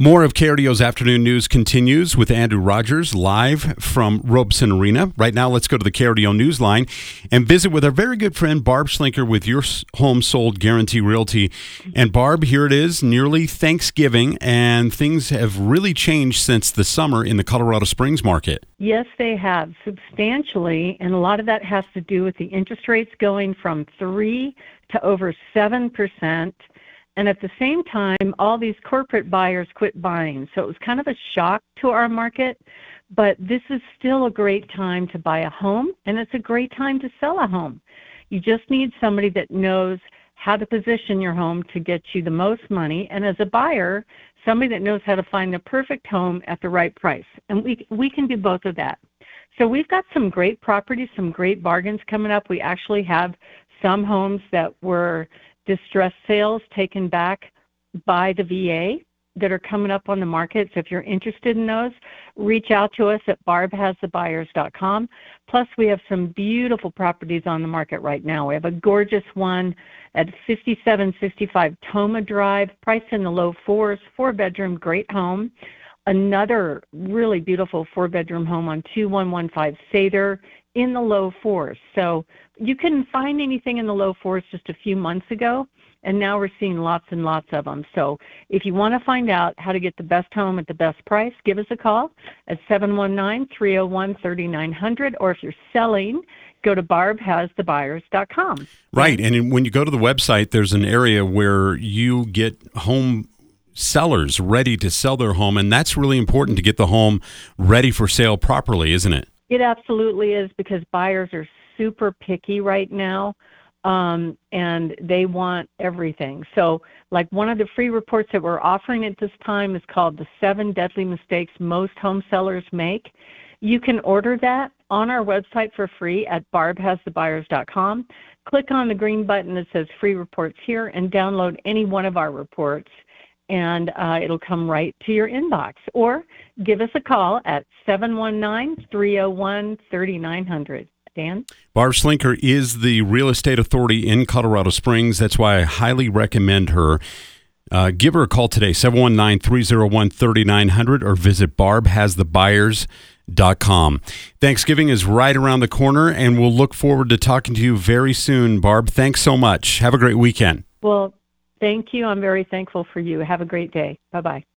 More of KRDO's afternoon news continues with Andrew Rogers live from Robson Arena. Right now, let's go to the KRDO Newsline and visit with our very good friend Barb Schlinker with Your Home Sold Guarantee Realty. And Barb, here it is, nearly Thanksgiving, and things have really changed since the summer in the Colorado Springs market. Yes, they have substantially, and a lot of that has to do with the interest rates going from 3 to over 7 percent and at the same time, all these corporate buyers quit buying. So it was kind of a shock to our market. But this is still a great time to buy a home, and it's a great time to sell a home. You just need somebody that knows how to position your home to get you the most money. And as a buyer, somebody that knows how to find the perfect home at the right price. And we, we can do both of that. So we've got some great properties, some great bargains coming up. We actually have some homes that were distressed sales taken back by the VA that are coming up on the market. So if you're interested in those, reach out to us at barbhasthebuyers.com. Plus, we have some beautiful properties on the market right now. We have a gorgeous one at 5765 Toma Drive, priced in the low fours, four bedroom, great home. Another really beautiful four bedroom home on 2115 Sather in the low fours. So you couldn't find anything in the low fours just a few months ago, and now we're seeing lots and lots of them. So if you want to find out how to get the best home at the best price, give us a call at 719-301-3900, or if you're selling, go to barbhasthebuyers.com. Right, and when you go to the website, there's an area where you get home sellers ready to sell their home, and that's really important to get the home ready for sale properly, isn't it? It absolutely is because buyers are super picky right now um, and they want everything. So, like one of the free reports that we're offering at this time is called The Seven Deadly Mistakes Most Home Sellers Make. You can order that on our website for free at barbhasthebuyers.com. Click on the green button that says free reports here and download any one of our reports and uh, it'll come right to your inbox. Or give us a call at 719 301 3900. Dan? Barb Schlinker is the real estate authority in Colorado Springs. That's why I highly recommend her. Uh, give her a call today, 719 301 3900, or visit barbhasthebuyers.com. Thanksgiving is right around the corner, and we'll look forward to talking to you very soon, Barb. Thanks so much. Have a great weekend. Well, Thank you. I'm very thankful for you. Have a great day. Bye bye.